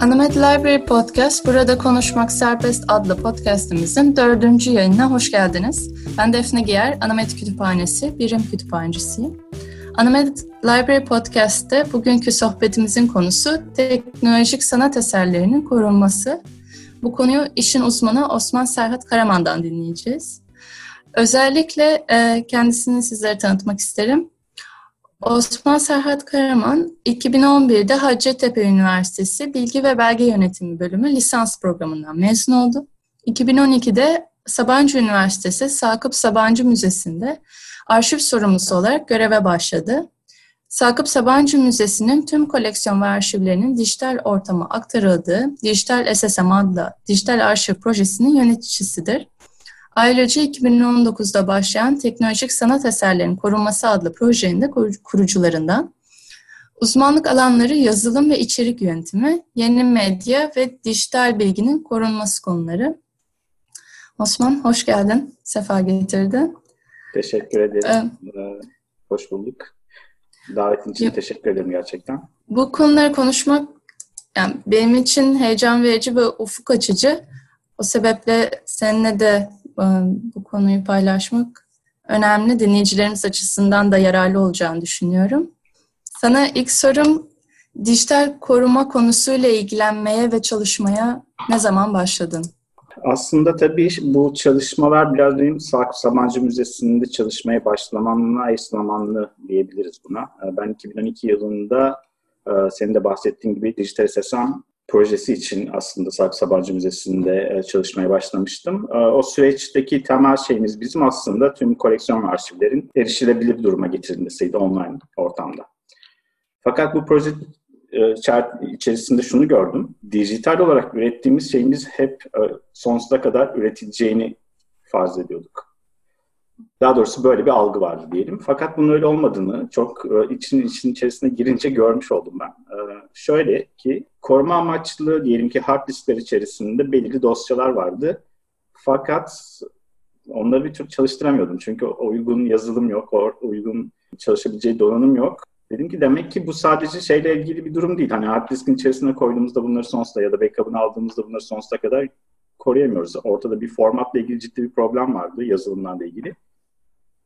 Anamet Library Podcast, Burada Konuşmak Serbest adlı podcastimizin dördüncü yayınına hoş geldiniz. Ben Defne Giyer, Anamet Kütüphanesi, birim kütüphanecisiyim. Anamet Library Podcast'te bugünkü sohbetimizin konusu teknolojik sanat eserlerinin korunması. Bu konuyu işin uzmanı Osman Serhat Karaman'dan dinleyeceğiz. Özellikle e, kendisini sizlere tanıtmak isterim. Osman Serhat Karaman, 2011'de Hacettepe Üniversitesi Bilgi ve Belge Yönetimi Bölümü lisans programından mezun oldu. 2012'de Sabancı Üniversitesi Sakıp Sabancı Müzesi'nde arşiv sorumlusu olarak göreve başladı. Sakıp Sabancı Müzesi'nin tüm koleksiyon ve arşivlerinin dijital ortama aktarıldığı Dijital SSM adlı dijital arşiv projesinin yöneticisidir. Ayrıca 2019'da başlayan Teknolojik Sanat Eserlerinin Korunması adlı projenin de kurucularından. Uzmanlık alanları yazılım ve içerik yönetimi, yeni medya ve dijital bilginin korunması konuları. Osman hoş geldin, sefa getirdin. Teşekkür ederim. Ee, hoş bulduk. Davetin için teşekkür ederim gerçekten. Bu konuları konuşmak yani benim için heyecan verici ve ufuk açıcı. O sebeple seninle de bu konuyu paylaşmak önemli. Dinleyicilerimiz açısından da yararlı olacağını düşünüyorum. Sana ilk sorum dijital koruma konusuyla ilgilenmeye ve çalışmaya ne zaman başladın? Aslında tabii bu çalışmalar biraz benim Sakıp Sabancı Müzesi'nde çalışmaya başlamamla eş zamanlı diyebiliriz buna. E, ben 2012 yılında e, senin de bahsettiğin gibi Dijital SSM projesi için aslında Sakıp Sabancı Müzesi'nde e, çalışmaya başlamıştım. E, o süreçteki temel şeyimiz bizim aslında tüm koleksiyon arşivlerin erişilebilir duruma getirilmesiydi online ortamda. Fakat bu proje e, içerisinde şunu gördüm. Dijital olarak ürettiğimiz şeyimiz hep sonsuza kadar üretileceğini farz ediyorduk. Daha doğrusu böyle bir algı vardı diyelim. Fakat bunun öyle olmadığını çok e, için için içerisine girince görmüş oldum ben. E, şöyle ki koruma amaçlı diyelim ki hard diskler içerisinde belirli dosyalar vardı. Fakat onları bir türlü çalıştıramıyordum. Çünkü uygun yazılım yok, uygun çalışabileceği donanım yok. Dedim ki demek ki bu sadece şeyle ilgili bir durum değil. Hani hard diskin içerisine koyduğumuzda bunları sonsuza ya da backup'ını aldığımızda bunları sonsuza kadar koruyamıyoruz. Ortada bir formatla ilgili ciddi bir problem vardı yazılımlarla ilgili.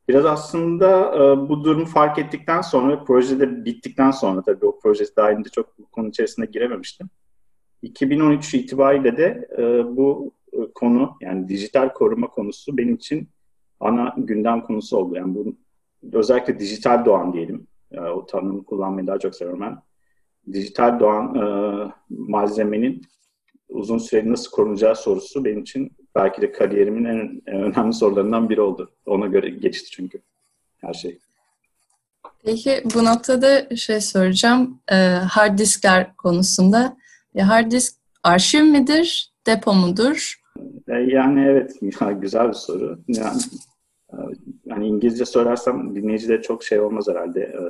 Biraz aslında e, bu durumu fark ettikten sonra, projede bittikten sonra tabii o proje dahilinde çok bu konu içerisine girememiştim. 2013 itibariyle de e, bu e, konu yani dijital koruma konusu benim için ana gündem konusu oldu. Yani bu özellikle dijital doğan diyelim. O tanımı kullanmayı daha çok seviyorum ben. Dijital doğan malzemenin uzun süreli nasıl korunacağı sorusu benim için belki de kariyerimin en, en önemli sorularından biri oldu. Ona göre geçti çünkü her şey. Peki bu noktada şey soracağım. E, hard diskler konusunda. Ya hard disk arşiv midir, depo mudur? E, yani evet, güzel bir soru. Yani, e, yani İngilizce söylersem dinleyicilere çok şey olmaz herhalde. E,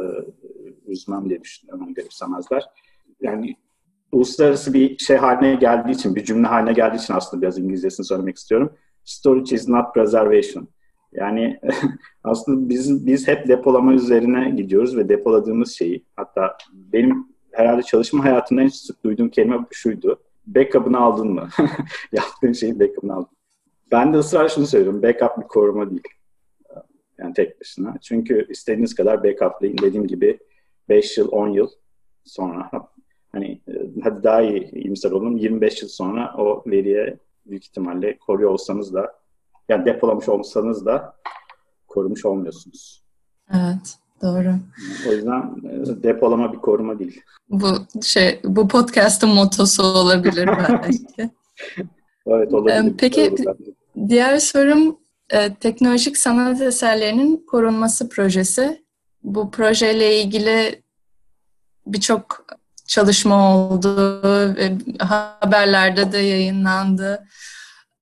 üzmem diye düşünüyorum, garipsemezler. Yani uluslararası bir şey haline geldiği için, bir cümle haline geldiği için aslında biraz İngilizcesini söylemek istiyorum. Storage is not preservation. Yani aslında biz biz hep depolama üzerine gidiyoruz ve depoladığımız şeyi hatta benim herhalde çalışma hayatında en sık duyduğum kelime şuydu. Backup'ını aldın mı? Yaptığın şeyi backup'ını aldın. Ben de ısrar şunu söylüyorum. Backup bir koruma değil. Yani tek başına. Çünkü istediğiniz kadar backup'layın. Dediğim gibi 5 yıl, 10 yıl sonra hadi daha iyi iyimser olun 25 yıl sonra o veriye büyük ihtimalle koruyor olsanız da yani depolamış olsanız da korumuş olmuyorsunuz. Evet, doğru. O yüzden e, depolama bir koruma değil. Bu şey bu podcast'ın motosu olabilir belki. evet olabilir. Peki diğer sorum e, teknolojik sanat eserlerinin korunması projesi. Bu projeyle ilgili birçok çalışma oldu, haberlerde de yayınlandı.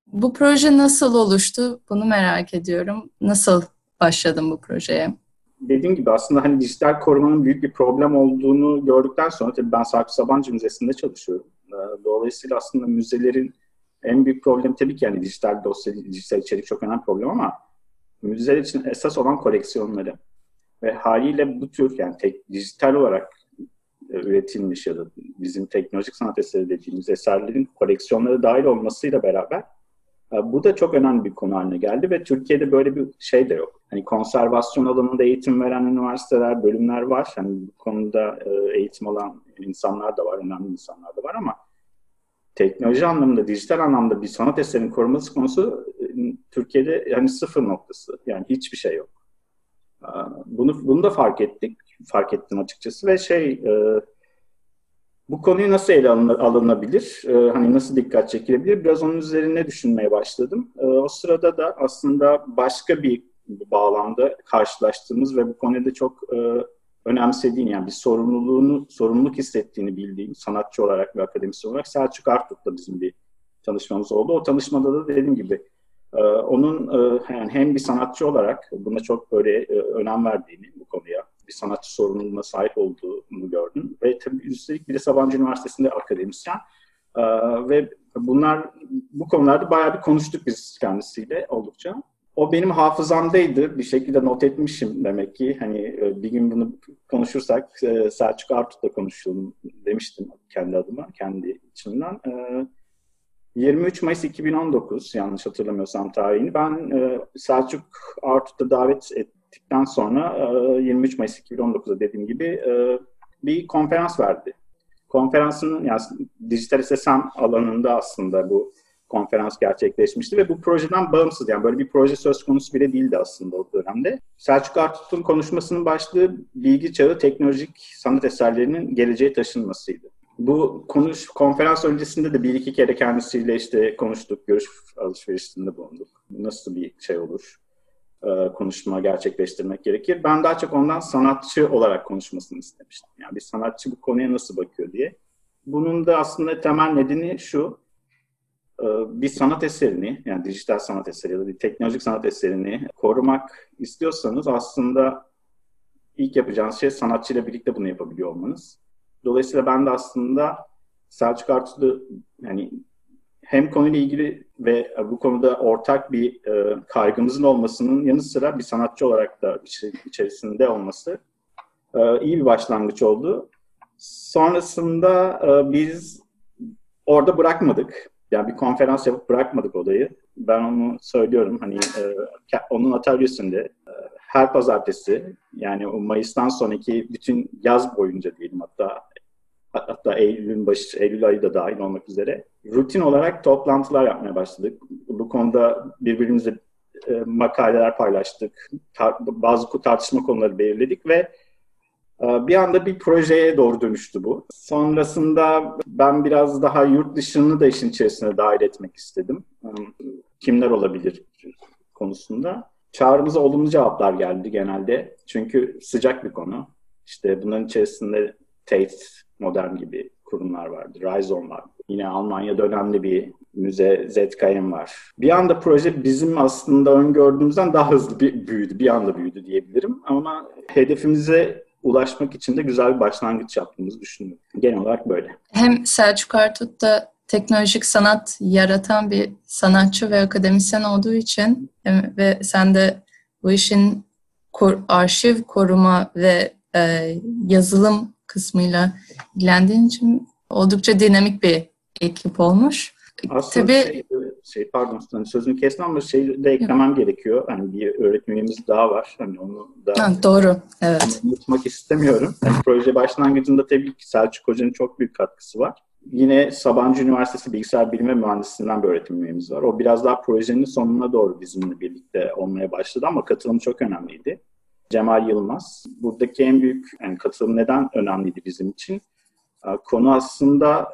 Bu proje nasıl oluştu? Bunu merak ediyorum. Nasıl başladın bu projeye? Dediğim gibi aslında hani dijital korumanın büyük bir problem olduğunu gördükten sonra tabii ben Sakıp Sabancı Müzesi'nde çalışıyorum. Ee, dolayısıyla aslında müzelerin en büyük problemi tabii ki yani dijital dosya, dijital içerik çok önemli problem ama müzeler için esas olan koleksiyonları. Ve haliyle bu tür yani tek, dijital olarak üretilmiş ya da bizim teknolojik sanat eseri dediğimiz eserlerin koleksiyonlara dahil olmasıyla beraber e, bu da çok önemli bir konu haline geldi ve Türkiye'de böyle bir şey de yok. Hani konservasyon alanında eğitim veren üniversiteler, bölümler var. Hani bu konuda e, eğitim alan insanlar da var, önemli insanlar da var ama teknoloji anlamında, dijital anlamda bir sanat eserinin korunması konusu Türkiye'de yani sıfır noktası. Yani hiçbir şey yok. Bunu bunu da fark ettik. Fark ettim açıkçası ve şey e, bu konuyu nasıl ele alınabilir? E, hani nasıl dikkat çekilebilir? Biraz onun üzerine düşünmeye başladım. E, o sırada da aslında başka bir bağlamda karşılaştığımız ve bu konuda çok önemsediğin yani bir sorumluluğunu, sorumluluk hissettiğini bildiğim sanatçı olarak ve akademisyen olarak Selçuk Artuk'la bizim bir tanışmamız oldu. O tanışmada da dediğim gibi ee, onun e, yani hem bir sanatçı olarak buna çok böyle e, önem verdiğini bu konuya, bir sanatçı sorumluluğuna sahip olduğunu gördüm. Ve tabii üstelik bir de Sabancı Üniversitesi'nde akademisyen. Ee, ve bunlar bu konularda bayağı bir konuştuk biz kendisiyle oldukça. O benim hafızamdaydı. Bir şekilde not etmişim demek ki. Hani e, bir gün bunu konuşursak Selçuk Artut'la konuşalım demiştim kendi adıma, kendi içimden. 23 Mayıs 2019 yanlış hatırlamıyorsam tarihini. Ben e, Selçuk Artut'ta davet ettikten sonra e, 23 Mayıs 2019'da dediğim gibi e, bir konferans verdi. Konferansın yani dijital SSM alanında aslında bu konferans gerçekleşmişti ve bu projeden bağımsız yani böyle bir proje söz konusu bile değildi aslında o dönemde. Selçuk Artut'un konuşmasının başlığı bilgi çağı teknolojik sanat eserlerinin geleceğe taşınmasıydı bu konuş konferans öncesinde de bir iki kere kendisiyle işte konuştuk, görüş alışverişinde bulunduk. Nasıl bir şey olur? Ee, konuşma gerçekleştirmek gerekir. Ben daha çok ondan sanatçı olarak konuşmasını istemiştim. Yani bir sanatçı bu konuya nasıl bakıyor diye. Bunun da aslında temel nedeni şu. E, bir sanat eserini, yani dijital sanat eseri ya da bir teknolojik sanat eserini korumak istiyorsanız aslında ilk yapacağınız şey sanatçıyla birlikte bunu yapabiliyor olmanız. Dolayısıyla ben de aslında Selçuk Artus'u yani hem konuyla ilgili ve bu konuda ortak bir e, kaygımızın olmasının yanı sıra bir sanatçı olarak da içerisinde olması e, iyi bir başlangıç oldu. Sonrasında e, biz orada bırakmadık. Yani bir konferans yapıp bırakmadık odayı. Ben onu söylüyorum. Hani e, onun atölyesinde e, her pazartesi yani o Mayıs'tan sonraki bütün yaz boyunca diyelim hatta hatta Eylül'ün başı, Eylül ayı da dahil olmak üzere rutin olarak toplantılar yapmaya başladık. Bu konuda birbirimizle e, makaleler paylaştık. Tar- bazı tartışma konuları belirledik ve e, bir anda bir projeye doğru dönüştü bu. Sonrasında ben biraz daha yurt dışını da işin içerisine dahil etmek istedim. E, kimler olabilir konusunda. Çağrımıza olumlu cevaplar geldi genelde. Çünkü sıcak bir konu. İşte bunların içerisinde Tate Modern gibi kurumlar vardı. Rhizome var. Yine Almanya'da önemli bir müze ZKM var. Bir anda proje bizim aslında öngördüğümüzden daha hızlı bir büyüdü. Bir anda büyüdü diyebilirim. Ama hedefimize ulaşmak için de güzel bir başlangıç yaptığımızı düşünüyorum. Genel olarak böyle. Hem Selçuk Artut teknolojik sanat yaratan bir sanatçı ve akademisyen olduğu için ve sen de bu işin arşiv koruma ve e, yazılım kısmıyla ilgilendiğin için oldukça dinamik bir ekip olmuş. Aslında Tabii, şey, şey pardon hani sözünü kestim ama şey de eklemem yok. gerekiyor. Hani bir öğretmenimiz daha var. Hani onu da ha, doğru. Evet. unutmak istemiyorum. Yani proje başlangıcında tabii ki Selçuk Hoca'nın çok büyük katkısı var. Yine Sabancı Üniversitesi Bilgisayar Bilimi Mühendisliğinden bir öğretim üyemiz var. O biraz daha projenin sonuna doğru bizimle birlikte olmaya başladı ama katılım çok önemliydi. Cemal Yılmaz. Buradaki en büyük yani katılım neden önemliydi bizim için? Konu aslında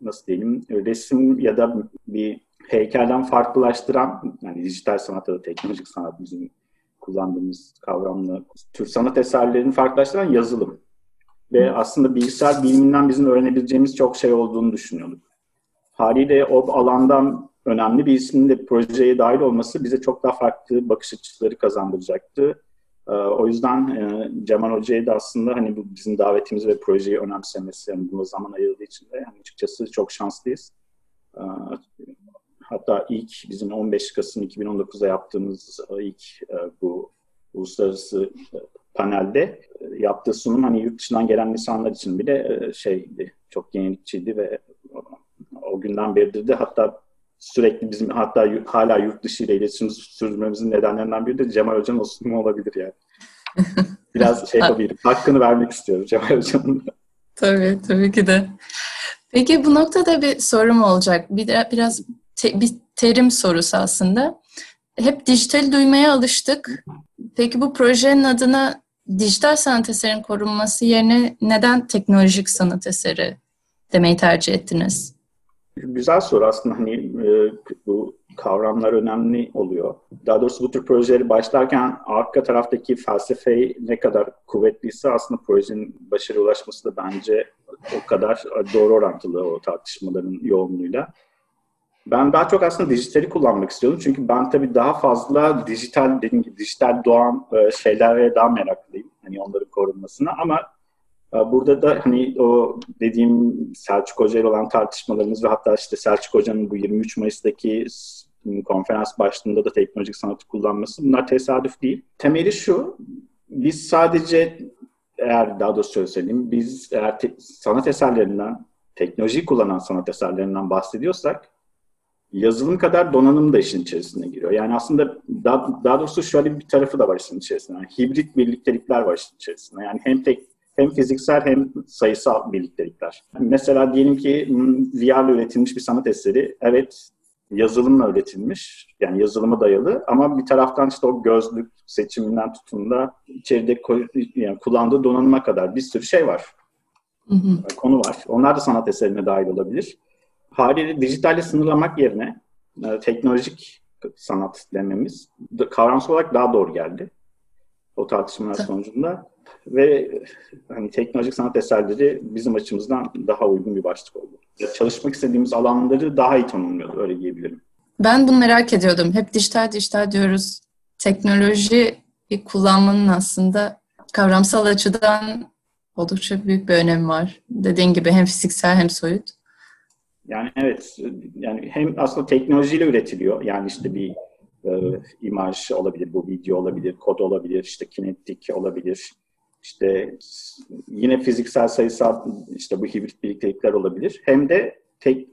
nasıl diyelim resim ya da bir heykelden farklılaştıran yani dijital sanat ya da teknolojik sanat bizim kullandığımız kavramla tür sanat eserlerini farklılaştıran yazılım. Ve aslında bilgisayar biliminden bizim öğrenebileceğimiz çok şey olduğunu düşünüyorduk. Haliyle o alandan önemli bir ismin de projeye dahil olması bize çok daha farklı bakış açıları kazandıracaktı. Ee, o yüzden e, Cemal Hoca'yı da aslında hani bu bizim davetimiz ve projeyi önemsemesi, yani buna zaman ayırdığı için de yani açıkçası çok şanslıyız. Ee, hatta ilk bizim 15 Kasım 2019'da yaptığımız ilk e, bu uluslararası panelde yaptığı sunum hani yurt dışından gelen insanlar için bile e, şeydi, çok yenilikçiydi ve o günden beridir de hatta sürekli bizim hatta hala yurt dışı ile iletişim sürdürmemizin nedenlerinden biri de Cemal Hoca'nın o sunumu olabilir yani. Biraz şey yapabilirim. Hakkını vermek istiyorum Cemal Hoca'nın. Tabii, tabii ki de. Peki bu noktada bir sorum olacak. Bir de biraz te, bir terim sorusu aslında. Hep dijital duymaya alıştık. Peki bu projenin adına dijital sanat eserinin korunması yerine neden teknolojik sanat eseri demeyi tercih ettiniz? Güzel soru aslında hani e, bu kavramlar önemli oluyor. Daha doğrusu bu tür projeleri başlarken arka taraftaki felsefeyi ne kadar kuvvetliyse aslında projenin başarıya ulaşması da bence o kadar doğru orantılı o tartışmaların yoğunluğuyla. Ben daha çok aslında dijitali kullanmak istiyordum. Çünkü ben tabii daha fazla dijital, dediğim gibi dijital doğan e, şeylere daha meraklıyım. Hani onların korunmasına ama Burada da hani o dediğim Selçuk Hoca ile olan tartışmalarımız ve hatta işte Selçuk Hoca'nın bu 23 Mayıs'taki konferans başlığında da teknolojik sanatı kullanması bunlar tesadüf değil. Temeli şu, biz sadece eğer daha doğrusu söyleyeyim, biz eğer te- sanat eserlerinden, teknolojiyi kullanan sanat eserlerinden bahsediyorsak yazılım kadar donanım da işin içerisine giriyor. Yani aslında daha, daha doğrusu şöyle bir tarafı da var işin içerisinde. Yani hibrit birliktelikler var işin içerisinde. Yani hem tek hem fiziksel hem sayısal birliktelikler. Mesela diyelim ki VR ile üretilmiş bir sanat eseri. Evet yazılımla üretilmiş. Yani yazılıma dayalı ama bir taraftan işte o gözlük seçiminden tutun da içeride yani kullandığı donanıma kadar bir sürü şey var. Hı hı. Konu var. Onlar da sanat eserine dahil olabilir. Haliyle dijitalle sınırlamak yerine e, teknolojik sanat dememiz kavramsal olarak daha doğru geldi. O tartışmalar sonucunda ve hani teknolojik sanat eserleri bizim açımızdan daha uygun bir başlık oldu. Çalışmak istediğimiz alanları daha iyi tanımlıyordu, öyle diyebilirim. Ben bunu merak ediyordum. Hep dijital dijital diyoruz. Teknoloji kullanmanın aslında kavramsal açıdan oldukça büyük bir önemi var. Dediğin gibi hem fiziksel hem soyut. Yani evet, yani hem aslında teknolojiyle üretiliyor. Yani işte bir e, imaj olabilir, bu video olabilir, kod olabilir, işte kinetik olabilir, işte yine fiziksel sayısal işte bu hibrit birliktelikler olabilir. Hem de tek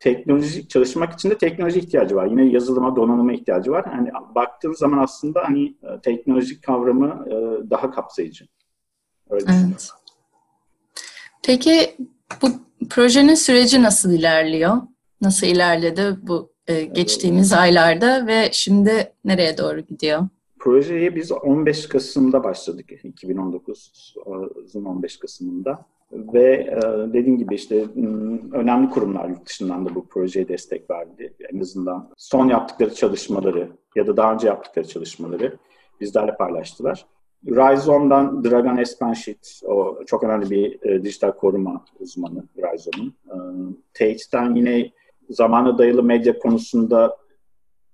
teknoloji çalışmak için de teknoloji ihtiyacı var. Yine yazılıma, donanıma ihtiyacı var. Hani baktığın zaman aslında hani e, teknolojik kavramı e, daha kapsayıcı. Öyle evet. Peki bu projenin süreci nasıl ilerliyor? Nasıl ilerledi bu e, geçtiğimiz aylarda ve şimdi nereye doğru gidiyor? Projeye biz 15 Kasım'da başladık. 2019'un 15 Kasım'ında. Ve e, dediğim gibi işte önemli kurumlar yurt dışından da bu projeye destek verdi. En azından son yaptıkları çalışmaları ya da daha önce yaptıkları çalışmaları bizlerle paylaştılar. Rhizome'dan Dragan Espenşit, o çok önemli bir e, dijital koruma uzmanı Rhizome'un. Tate'den yine zamana dayalı medya konusunda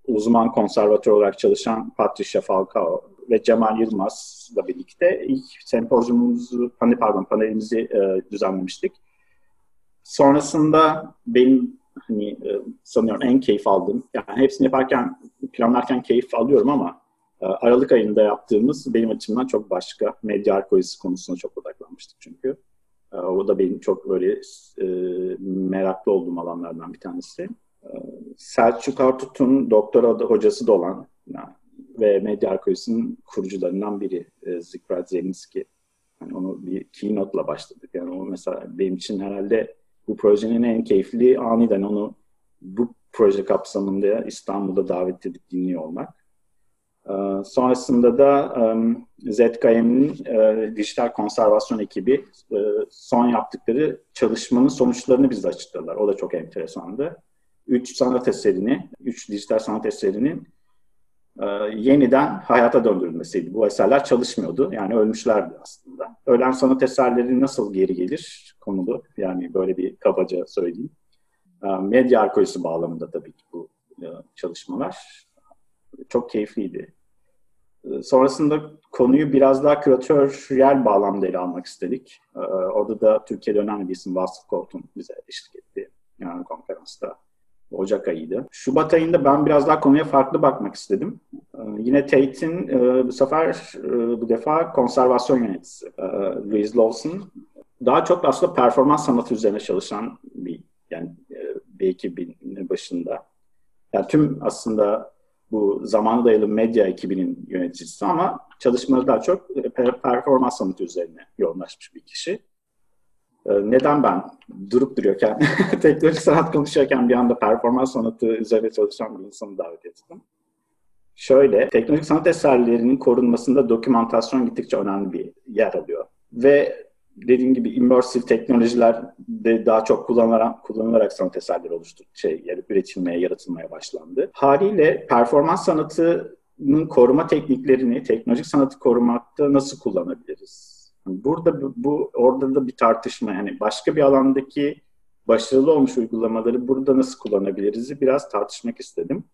uzman konservatör olarak çalışan Patricia Falcao ve Cemal Yılmaz'la birlikte ilk sempozyumumuzu, hani pardon panelimizi e, düzenlemiştik. Sonrasında benim hani e, sanıyorum en keyif aldığım, yani hepsini yaparken, planlarken keyif alıyorum ama e, Aralık ayında yaptığımız benim açımdan çok başka. Medya arkeolojisi konusuna çok odaklanmıştık çünkü. E, o da benim çok böyle e, meraklı olduğum alanlardan bir tanesi. Selçuk Artut'un doktora hocası da olan yani, ve medya arkeolojisinin kurucularından biri e, Zikrat Zelinski. Yani onu bir keynote'la başladık. Yani o mesela benim için herhalde bu projenin en keyifli aniden onu bu proje kapsamında İstanbul'da davet edip dinliyor olmak. Ee, sonrasında da ZKM'nin e, dijital konservasyon ekibi e, son yaptıkları çalışmanın sonuçlarını bize açıkladılar. O da çok enteresandı üç sanat eserini, üç dijital sanat eserinin e, yeniden hayata döndürülmesiydi. Bu eserler çalışmıyordu. Yani ölmüşlerdi aslında. Ölen sanat eserleri nasıl geri gelir konulu. Yani böyle bir kabaca söyleyeyim. Medya arkeolojisi bağlamında tabii ki bu çalışmalar. Çok keyifliydi. E, sonrasında konuyu biraz daha küratöryel bağlamda ele almak istedik. E, orada da Türkiye'de önemli bir isim Vasıf Koltun bize eşlik etti yani konferansta Ocak ayıydı. Şubat ayında ben biraz daha konuya farklı bakmak istedim. Ee, yine Tate'in e, bu sefer e, bu defa konservasyon yöneticisi e, Louise Lawson. Daha çok aslında performans sanatı üzerine çalışan bir yani bir ekibin başında. Yani tüm aslında bu zamana dayalı medya ekibinin yöneticisi ama çalışmaları daha çok performans sanatı üzerine yoğunlaşmış bir kişi. Ee, neden ben durup duruyorken, teknolojik sanat konuşuyorken bir anda performans sanatı üzerine çalışan bir insanı davet ettim. Şöyle, teknolojik sanat eserlerinin korunmasında dokümantasyon gittikçe önemli bir yer alıyor. Ve dediğim gibi immersive teknolojiler de daha çok kullanılarak, kullanılarak sanat eserleri oluştu, şey, üretilmeye, yaratılmaya başlandı. Haliyle performans sanatının koruma tekniklerini teknolojik sanatı korumakta nasıl kullanabiliriz? Burada bu, bu orada da bir tartışma yani başka bir alandaki başarılı olmuş uygulamaları burada nasıl kullanabiliriz biraz tartışmak istedim.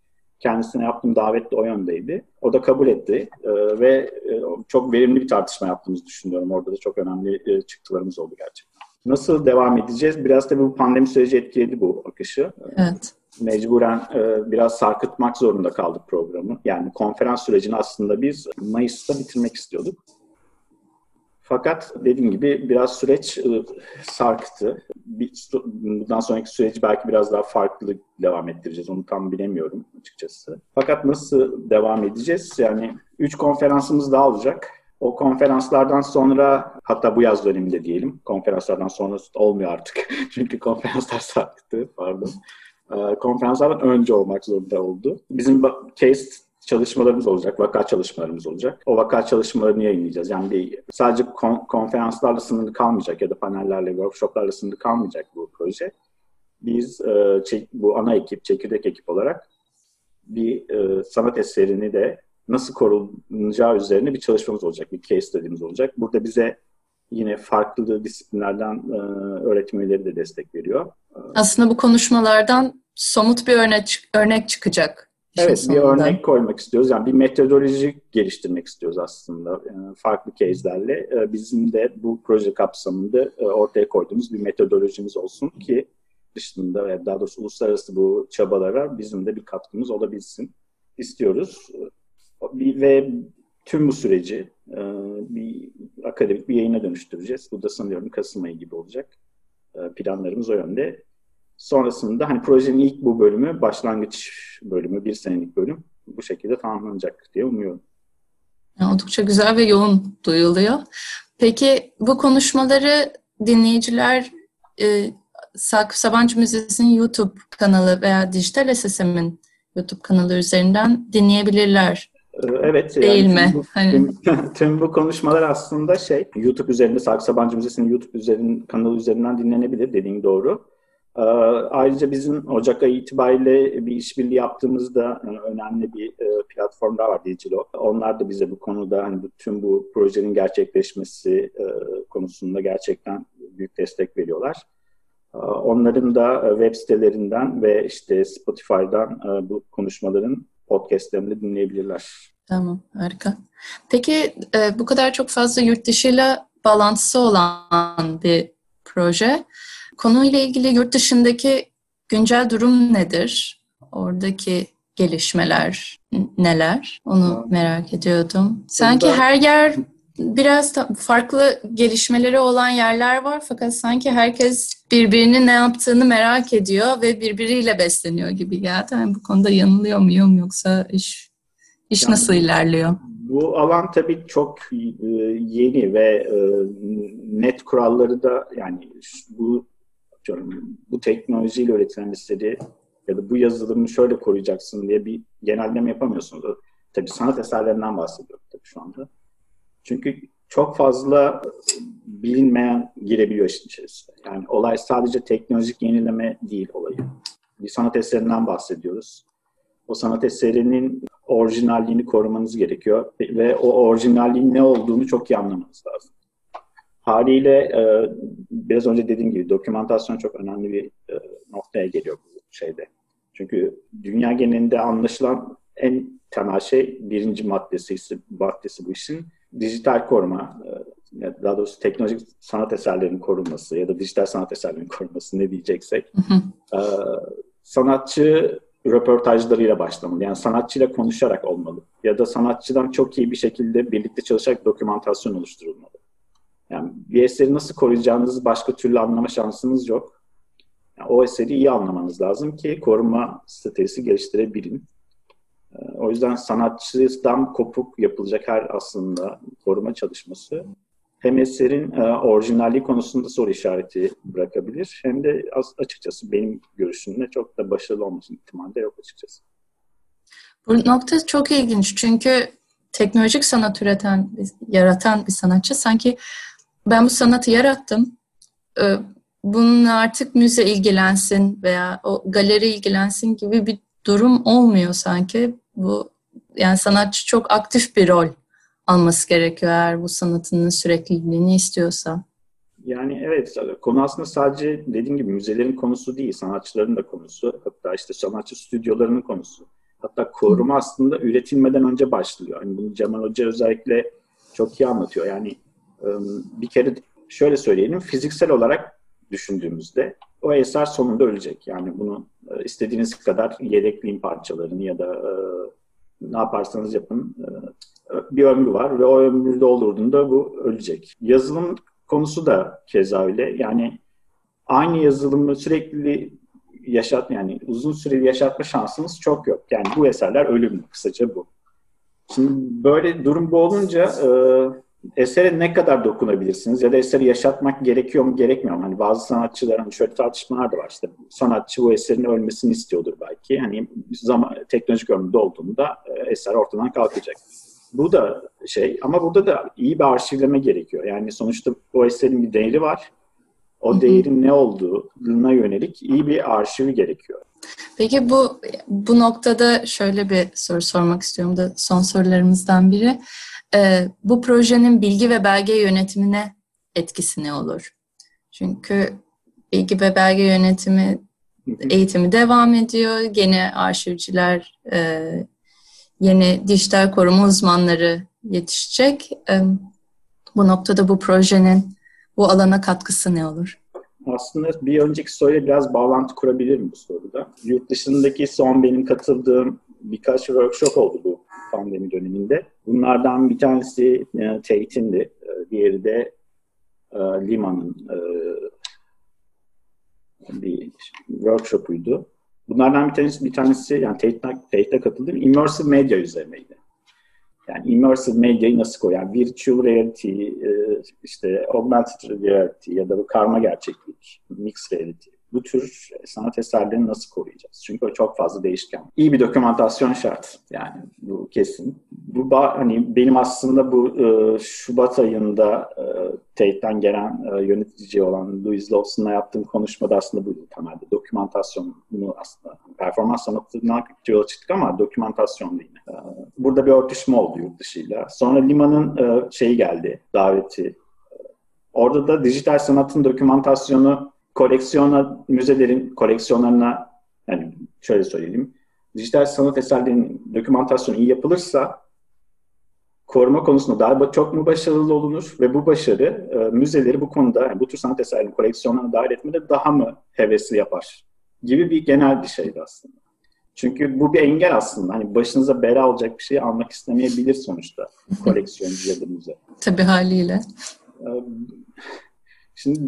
Kendisine yaptığım davet de o yöndeydi. O da kabul etti ee, ve e, çok verimli bir tartışma yaptığımızı düşünüyorum. Orada da çok önemli e, çıktılarımız oldu gerçekten. Nasıl devam edeceğiz? Biraz da bu pandemi süreci etkiledi bu akışı. Evet. Mecburen e, biraz sarkıtmak zorunda kaldık programı. Yani konferans sürecini aslında biz Mayıs'ta bitirmek istiyorduk. Fakat dediğim gibi biraz süreç ıı, sarktı. bundan sonraki süreci belki biraz daha farklı devam ettireceğiz. Onu tam bilemiyorum açıkçası. Fakat nasıl devam edeceğiz? Yani üç konferansımız daha olacak. O konferanslardan sonra hatta bu yaz döneminde diyelim. Konferanslardan sonra olmuyor artık. Çünkü konferanslar sarktı. Pardon. Konferanslardan önce olmak zorunda oldu. Bizim case çalışmalarımız olacak, vaka çalışmalarımız olacak. O vaka çalışmalarını yayınlayacağız. Yani bir, sadece kon, konferanslarla sınırlı kalmayacak ya da panellerle, workshoplarla sınırlı kalmayacak bu proje. Biz e, bu ana ekip, çekirdek ekip olarak bir e, sanat eserini de nasıl korunacağı üzerine bir çalışmamız olacak, bir case study'miz olacak. Burada bize yine farklı disiplinlerden e, öğretim üyeleri de destek veriyor. Aslında bu konuşmalardan somut bir örnek, örnek çıkacak Evet sonunda. bir örnek koymak istiyoruz. Yani bir metodoloji geliştirmek istiyoruz aslında yani farklı case'lerle. Ee, bizim de bu proje kapsamında e, ortaya koyduğumuz bir metodolojimiz olsun ki dışında daha doğrusu uluslararası bu çabalara bizim de bir katkımız olabilsin istiyoruz. Ve tüm bu süreci e, bir akademik bir yayına dönüştüreceğiz. Bu da sanıyorum Kasım ayı gibi olacak. E, planlarımız o yönde. Sonrasında hani projenin ilk bu bölümü, başlangıç bölümü, bir senelik bölüm bu şekilde tamamlanacak diye umuyorum. Oldukça güzel ve yoğun duyuluyor. Peki bu konuşmaları dinleyiciler e, Sakıp Sabancı Müzesi'nin YouTube kanalı veya Dijital SSM'in YouTube kanalı üzerinden dinleyebilirler. Ee, evet. Değil yani mi? Tüm bu, hani... tüm, tüm bu konuşmalar aslında şey YouTube üzerinde Sakıp Sabancı Müzesi'nin YouTube üzerinden, kanalı üzerinden dinlenebilir dediğin doğru. Ee, ayrıca bizim Ocak ayı itibariyle bir işbirliği yaptığımızda e, önemli bir e, platform daha var Digilo. Onlar da bize bu konuda hani tüm bu projenin gerçekleşmesi e, konusunda gerçekten büyük destek veriyorlar. Ee, onların da web sitelerinden ve işte Spotify'dan bu konuşmaların podcastlerini dinleyebilirler. Tamam, harika. Peki bu kadar çok fazla yurt dışıyla bağlantısı olan bir proje. Konuyla ilgili yurt dışındaki güncel durum nedir? Oradaki gelişmeler neler? Onu merak ediyordum. Sanki her yer biraz farklı gelişmeleri olan yerler var fakat sanki herkes birbirinin ne yaptığını merak ediyor ve birbiriyle besleniyor gibi geldi. Yani bu konuda yanılıyor muyum yoksa iş iş yani, nasıl ilerliyor? Bu alan tabii çok e, yeni ve e, net kuralları da yani bu atıyorum bu teknolojiyle üretilen eseri ya da bu yazılımı şöyle koruyacaksın diye bir genelleme yapamıyorsunuz. Tabii sanat eserlerinden bahsediyorum tabii şu anda. Çünkü çok fazla bilinmeyen girebiliyor işin içerisine. Yani olay sadece teknolojik yenileme değil olayı. Bir sanat eserinden bahsediyoruz. O sanat eserinin orijinalliğini korumanız gerekiyor ve o orijinalliğin ne olduğunu çok iyi anlamanız lazım. Haliyle e, biraz önce dediğim gibi dokümantasyon çok önemli bir e, noktaya geliyor bu şeyde. Çünkü dünya genelinde anlaşılan en temel şey birinci maddesi, maddesi bu işin dijital koruma, e, daha doğrusu teknolojik sanat eserlerinin korunması ya da dijital sanat eserlerinin korunması ne diyeceksek. E, sanatçı röportajlarıyla başlamalı. Yani sanatçıyla konuşarak olmalı. Ya da sanatçıdan çok iyi bir şekilde birlikte çalışarak dokümantasyon oluşturulmalı. Yani bir eseri nasıl koruyacağınızı başka türlü anlama şansınız yok. Yani o eseri iyi anlamanız lazım ki koruma stratejisi geliştirebilin. Ee, o yüzden sanatçıdan kopuk yapılacak her aslında koruma çalışması hem eserin e, orijinalliği konusunda soru işareti bırakabilir hem de açıkçası benim görüşümle çok da başarılı olması ihtimali de yok açıkçası. Bu nokta çok ilginç çünkü teknolojik sanat üreten, yaratan bir sanatçı sanki ben bu sanatı yarattım, e, bununla artık müze ilgilensin veya o galeri ilgilensin gibi bir durum olmuyor sanki. Bu yani sanatçı çok aktif bir rol alması gerekiyor eğer bu sanatının sürekliliğini istiyorsa. Yani evet konu aslında sadece dediğim gibi müzelerin konusu değil, sanatçıların da konusu. Hatta işte sanatçı stüdyolarının konusu. Hatta koruma aslında üretilmeden önce başlıyor. Yani bunu Cemal Hoca özellikle çok iyi anlatıyor. Yani bir kere şöyle söyleyelim, fiziksel olarak düşündüğümüzde o eser sonunda ölecek. Yani bunu istediğiniz kadar yedekleyin parçalarını ya da ne yaparsanız yapın bir ömrü var ve o ömrü doldurduğunda bu ölecek. Yazılım konusu da keza öyle. Yani aynı yazılımı sürekli yaşat yani uzun süreli yaşatma şansınız çok yok. Yani bu eserler ölümlü kısaca bu. Şimdi böyle durum bu olunca e, esere ne kadar dokunabilirsiniz ya da eseri yaşatmak gerekiyor mu gerekmiyor mu? Hani bazı sanatçılar hani şöyle tartışmalar da var işte sanatçı bu eserin ölmesini istiyordur belki. Hani zaman teknolojik ömrü olduğunda e, eser ortadan kalkacak. Bu da şey ama burada da iyi bir arşivleme gerekiyor. Yani sonuçta o eserin bir değeri var. O değerin ne olduğuna yönelik iyi bir arşivi gerekiyor. Peki bu bu noktada şöyle bir soru sormak istiyorum da son sorularımızdan biri. Ee, bu projenin bilgi ve belge yönetimine etkisi ne olur? Çünkü bilgi ve belge yönetimi eğitimi devam ediyor. Gene arşivciler e, yeni dijital koruma uzmanları yetişecek. Bu noktada bu projenin bu alana katkısı ne olur? Aslında bir önceki soruyla biraz bağlantı kurabilirim bu soruda. Yurt dışındaki son benim katıldığım birkaç workshop oldu bu pandemi döneminde. Bunlardan bir tanesi e, Tate'indi, e, diğeri de e, Lima'nın e, bir workshopuydu. Bunlardan bir tanesi, bir tanesi yani Tate'de katıldığım immersive medya üzerineydi. Yani immersive medyayı nasıl koyar? Yani virtual reality, e, işte augmented reality ya da bu karma gerçeklik, mixed reality bu tür sanat eserlerini nasıl koruyacağız? Çünkü o çok fazla değişken. İyi bir dokümantasyon şart. Yani bu kesin. Bu hani benim aslında bu e, Şubat ayında e, Tate'den gelen e, yönetici olan Louis Lawson'la yaptığım konuşmada aslında buydu temelde. Dokümantasyonu aslında performans sanatından yola çıktık ama dokümantasyon değil. E, burada bir örtüşme oldu yurt dışıyla. Sonra Lima'nın e, şeyi geldi, daveti. Orada da dijital sanatın dokümantasyonu koleksiyona, müzelerin koleksiyonlarına yani şöyle söyleyeyim. Dijital sanat eserlerinin dokümantasyonu iyi yapılırsa koruma konusunda daha çok mu başarılı olunur ve bu başarı e, müzeleri bu konuda yani bu tür sanat eserlerinin koleksiyonlarına dahil etmede daha mı hevesli yapar gibi bir genel bir şeydi aslında. Çünkü bu bir engel aslında. Hani başınıza bela olacak bir şeyi almak istemeyebilir sonuçta koleksiyoncu ya da müze. Tabii haliyle. E, şimdi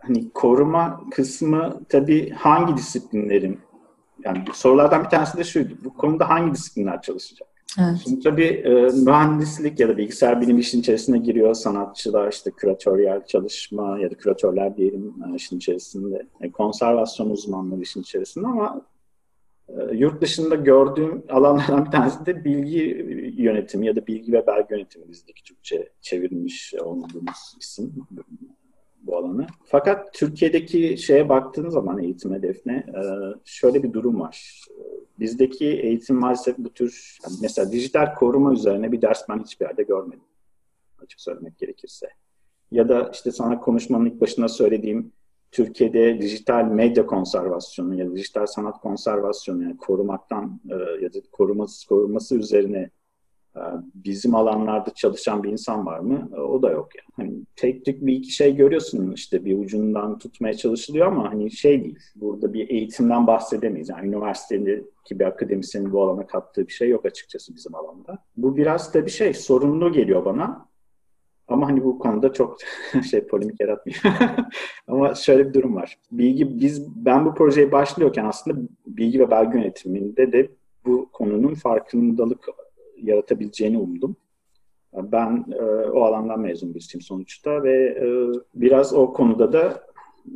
hani koruma kısmı tabii hangi disiplinlerin yani sorulardan bir tanesi de şuydu. Bu konuda hangi disiplinler çalışacak? Evet. Şimdi tabii e, mühendislik ya da bilgisayar bilim işin içerisine giriyor. Sanatçılar işte küratöryel çalışma ya da küratörler diyelim e, işin içerisinde. E, konservasyon uzmanları işin içerisinde ama e, yurt dışında gördüğüm alanlardan bir tanesi de bilgi yönetimi ya da bilgi ve belge yönetimi bizdeki Türkçe çevirmiş olduğumuz isim bu alanı. Fakat Türkiye'deki şeye baktığınız zaman eğitim hedefine e, şöyle bir durum var. Bizdeki eğitim maalesef bu tür mesela dijital koruma üzerine bir ders ben hiçbir yerde görmedim. Açık söylemek gerekirse. Ya da işte sana konuşmanın ilk başında söylediğim Türkiye'de dijital medya konservasyonu ya da dijital sanat konservasyonu yani korumaktan e, ya da koruması, koruması üzerine bizim alanlarda çalışan bir insan var mı? Ee, o da yok yani. Hani tek tük bir iki şey görüyorsun işte bir ucundan tutmaya çalışılıyor ama hani şey değil. Burada bir eğitimden bahsedemeyiz. Yani üniversitedeki bir akademisyenin bu alana kattığı bir şey yok açıkçası bizim alanda. Bu biraz da bir şey sorunlu geliyor bana. Ama hani bu konuda çok şey polemik yaratmıyor. Ama şöyle bir durum var. Bilgi biz ben bu projeye başlıyorken aslında bilgi ve belge yönetiminde de bu konunun farkındalık yaratabileceğini umdum. Ben e, o alandan mezun birisiyim sonuçta ve e, biraz o konuda da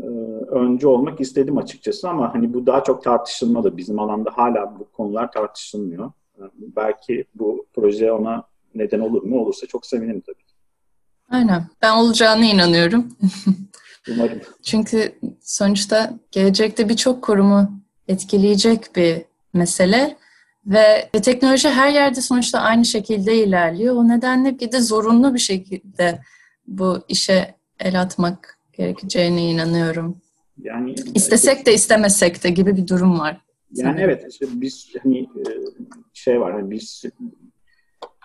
e, öncü olmak istedim açıkçası ama hani bu daha çok tartışılmalı. Bizim alanda hala bu konular tartışılmıyor. Belki bu proje ona neden olur mu? Olursa çok sevinirim tabii. Aynen. Ben olacağına inanıyorum. Umarım. Çünkü sonuçta gelecekte birçok kurumu etkileyecek bir mesele ve teknoloji her yerde sonuçta aynı şekilde ilerliyor. O nedenle bir de zorunlu bir şekilde bu işe el atmak gerekeceğine inanıyorum. Yani istesek de istemesek de gibi bir durum var. Yani sanırım. evet işte biz hani e, şey var hani biz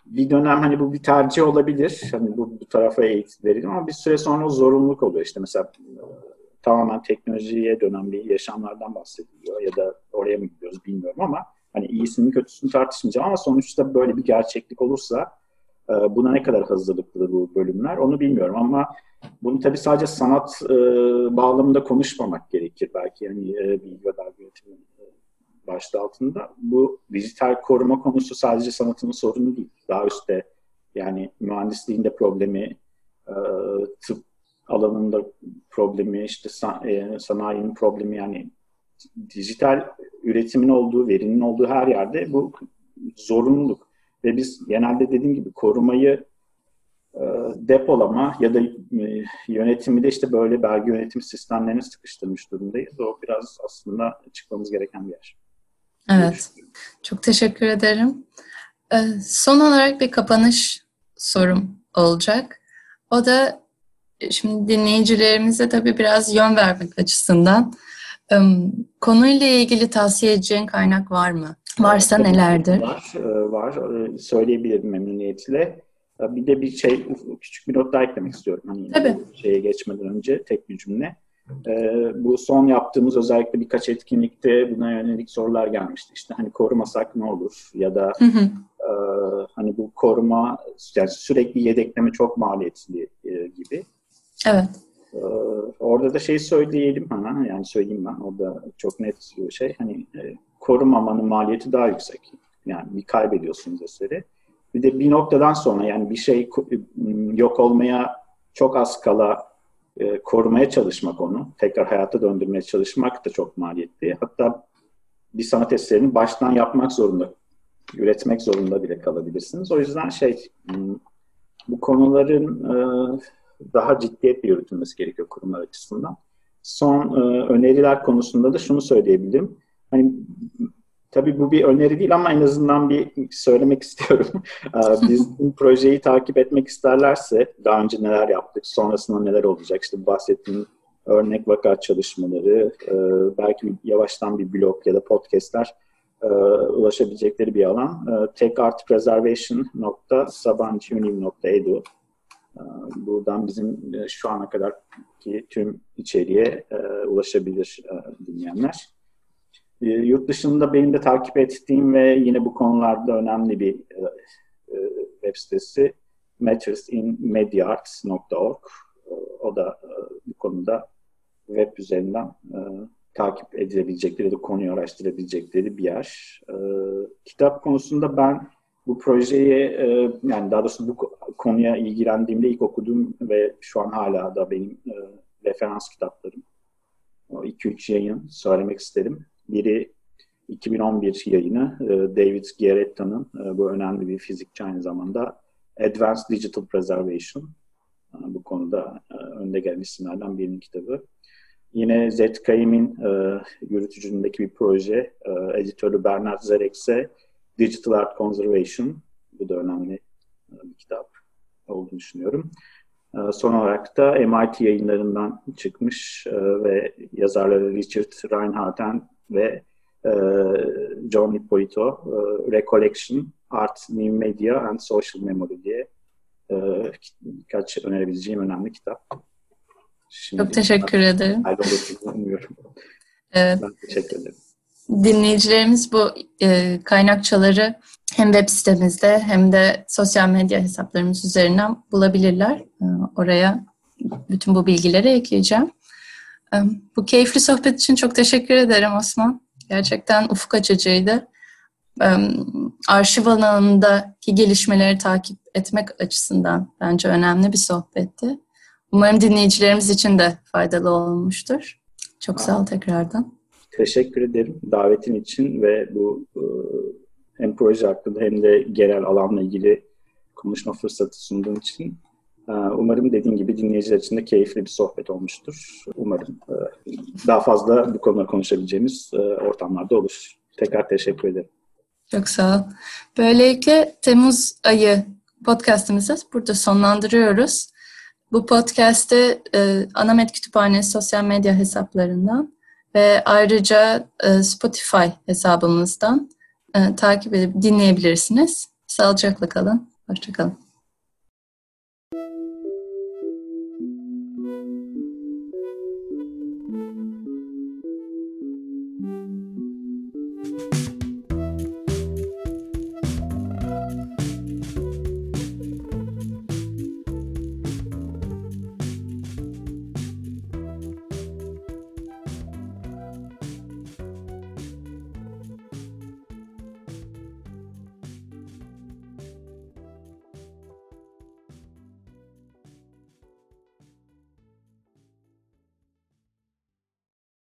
bir dönem hani bu bir tercih olabilir. Hani bu, bu tarafa eğitim ama bir süre sonra zorunluluk oluyor. İşte mesela tamamen teknolojiye dönen bir yaşamlardan bahsediliyor ya da oraya mı gidiyoruz bilmiyorum ama Hani iyisini kötüsünü tartışmayacağım ama sonuçta böyle bir gerçeklik olursa e, buna ne kadar hazırlıklı bu bölümler onu bilmiyorum ama bunu tabii sadece sanat e, bağlamında konuşmamak gerekir belki yani e, bilgi ve belge yönetimi başta altında. Bu dijital koruma konusu sadece sanatın sorunu değil. Daha üstte yani mühendisliğinde problemi, e, tıp alanında problemi, işte san, sanayinin problemi yani dijital üretimin olduğu, verinin olduğu her yerde bu zorunluluk. Ve biz genelde dediğim gibi korumayı e, depolama ya da e, yönetimi de işte böyle belge yönetim sistemlerine sıkıştırmış durumdayız. O biraz aslında çıkmamız gereken bir yer. Evet. Çok teşekkür ederim. E, son olarak bir kapanış sorum olacak. O da şimdi dinleyicilerimize tabii biraz yön vermek açısından Konuyla ilgili tavsiye edeceğin kaynak var mı? Varsa evet, nelerdir? Var, e, var. E, söyleyebilirim memnuniyetle. E, bir de bir şey, küçük bir not daha eklemek istiyorum. Hani Tabii. Şeye geçmeden önce tek bir cümle. Bu son yaptığımız özellikle birkaç etkinlikte buna yönelik sorular gelmişti. İşte hani korumasak ne olur? Ya da hı hı. hani bu koruma yani sürekli yedekleme çok maliyetli gibi. Evet. Ee, orada da şey söyleyelim bana, yani söyleyeyim ben, orada çok net bir şey. Hani e, korumamanın maliyeti daha yüksek. Yani bir kaybediyorsunuz eseri. Bir de bir noktadan sonra yani bir şey yok olmaya çok az kala e, korumaya çalışmak onu, tekrar hayata döndürmeye çalışmak da çok maliyetli. Hatta bir sanat eserini baştan yapmak zorunda, üretmek zorunda bile kalabilirsiniz. O yüzden şey, bu konuların e, daha ciddiyetle yürütülmesi gerekiyor kurumlar açısından. Son e, öneriler konusunda da şunu söyleyebilirim. Hani tabii bu bir öneri değil ama en azından bir söylemek istiyorum. E, biz projeyi takip etmek isterlerse daha önce neler yaptık, sonrasında neler olacak, işte bahsettiğim örnek vaka çalışmaları, e, belki yavaştan bir blog ya da podcastler e, ulaşabilecekleri bir alan. Tekartpreservation.sabancıuniv.edu ee, buradan bizim e, şu ana kadar ki tüm içeriğe e, ulaşabilir e, dinleyenler. Yurt dışında benim de takip ettiğim ve yine bu konularda önemli bir web sitesi mattersinmediaarts.org. O da bu konuda web üzerinden takip edilebilecekleri konuyu araştırabilecekleri bir yer. Kitap konusunda ben bu projeyi e, yani daha doğrusu bu konuya ilgilendiğimde ilk okuduğum ve şu an hala da benim e, referans kitaplarım. O 2-3 yayın söylemek isterim. Biri 2011 yayını e, David Guerretta'nın e, bu önemli bir fizikçi aynı zamanda Advanced Digital Preservation. Bu konuda önde gelen isimlerden birinin kitabı. Yine ZKM'in e, yürütücündeki bir proje. Editörü Bernard Zerekse Digital Art Conservation. Bu da önemli e, bir kitap olduğunu düşünüyorum. E, son olarak da MIT yayınlarından çıkmış e, ve yazarları Richard Reinhardt ve John Hippolito Recollection Art, New Media and Social Memory diye birkaç önerebileceğim önemli kitap. Şimdi Çok teşekkür ederim. Umuyorum. Evet. Ben teşekkür ederim. Dinleyicilerimiz bu e, kaynakçaları hem web sitemizde hem de sosyal medya hesaplarımız üzerinden bulabilirler. E, oraya bütün bu bilgileri ekleyeceğim. E, bu keyifli sohbet için çok teşekkür ederim Osman. Gerçekten ufuk açıcıydı. E, arşiv alanındaki gelişmeleri takip etmek açısından bence önemli bir sohbetti. Umarım dinleyicilerimiz için de faydalı olmuştur. Çok sağ ol tekrardan. Teşekkür ederim davetin için ve bu e, hem proje hakkında hem de genel alanla ilgili konuşma fırsatı sunduğun için. E, umarım dediğin gibi dinleyiciler için de keyifli bir sohbet olmuştur. Umarım e, daha fazla bu konuda konuşabileceğimiz ortamlarda olur. Tekrar teşekkür ederim. Çok sağ ol. Böylelikle Temmuz ayı podcastımızı burada sonlandırıyoruz. Bu podcast'te Anamet Kütüphanesi sosyal medya hesaplarından ve ayrıca e, Spotify hesabımızdan e, takip edip dinleyebilirsiniz. Sağlıcakla kalın. Hoşçakalın.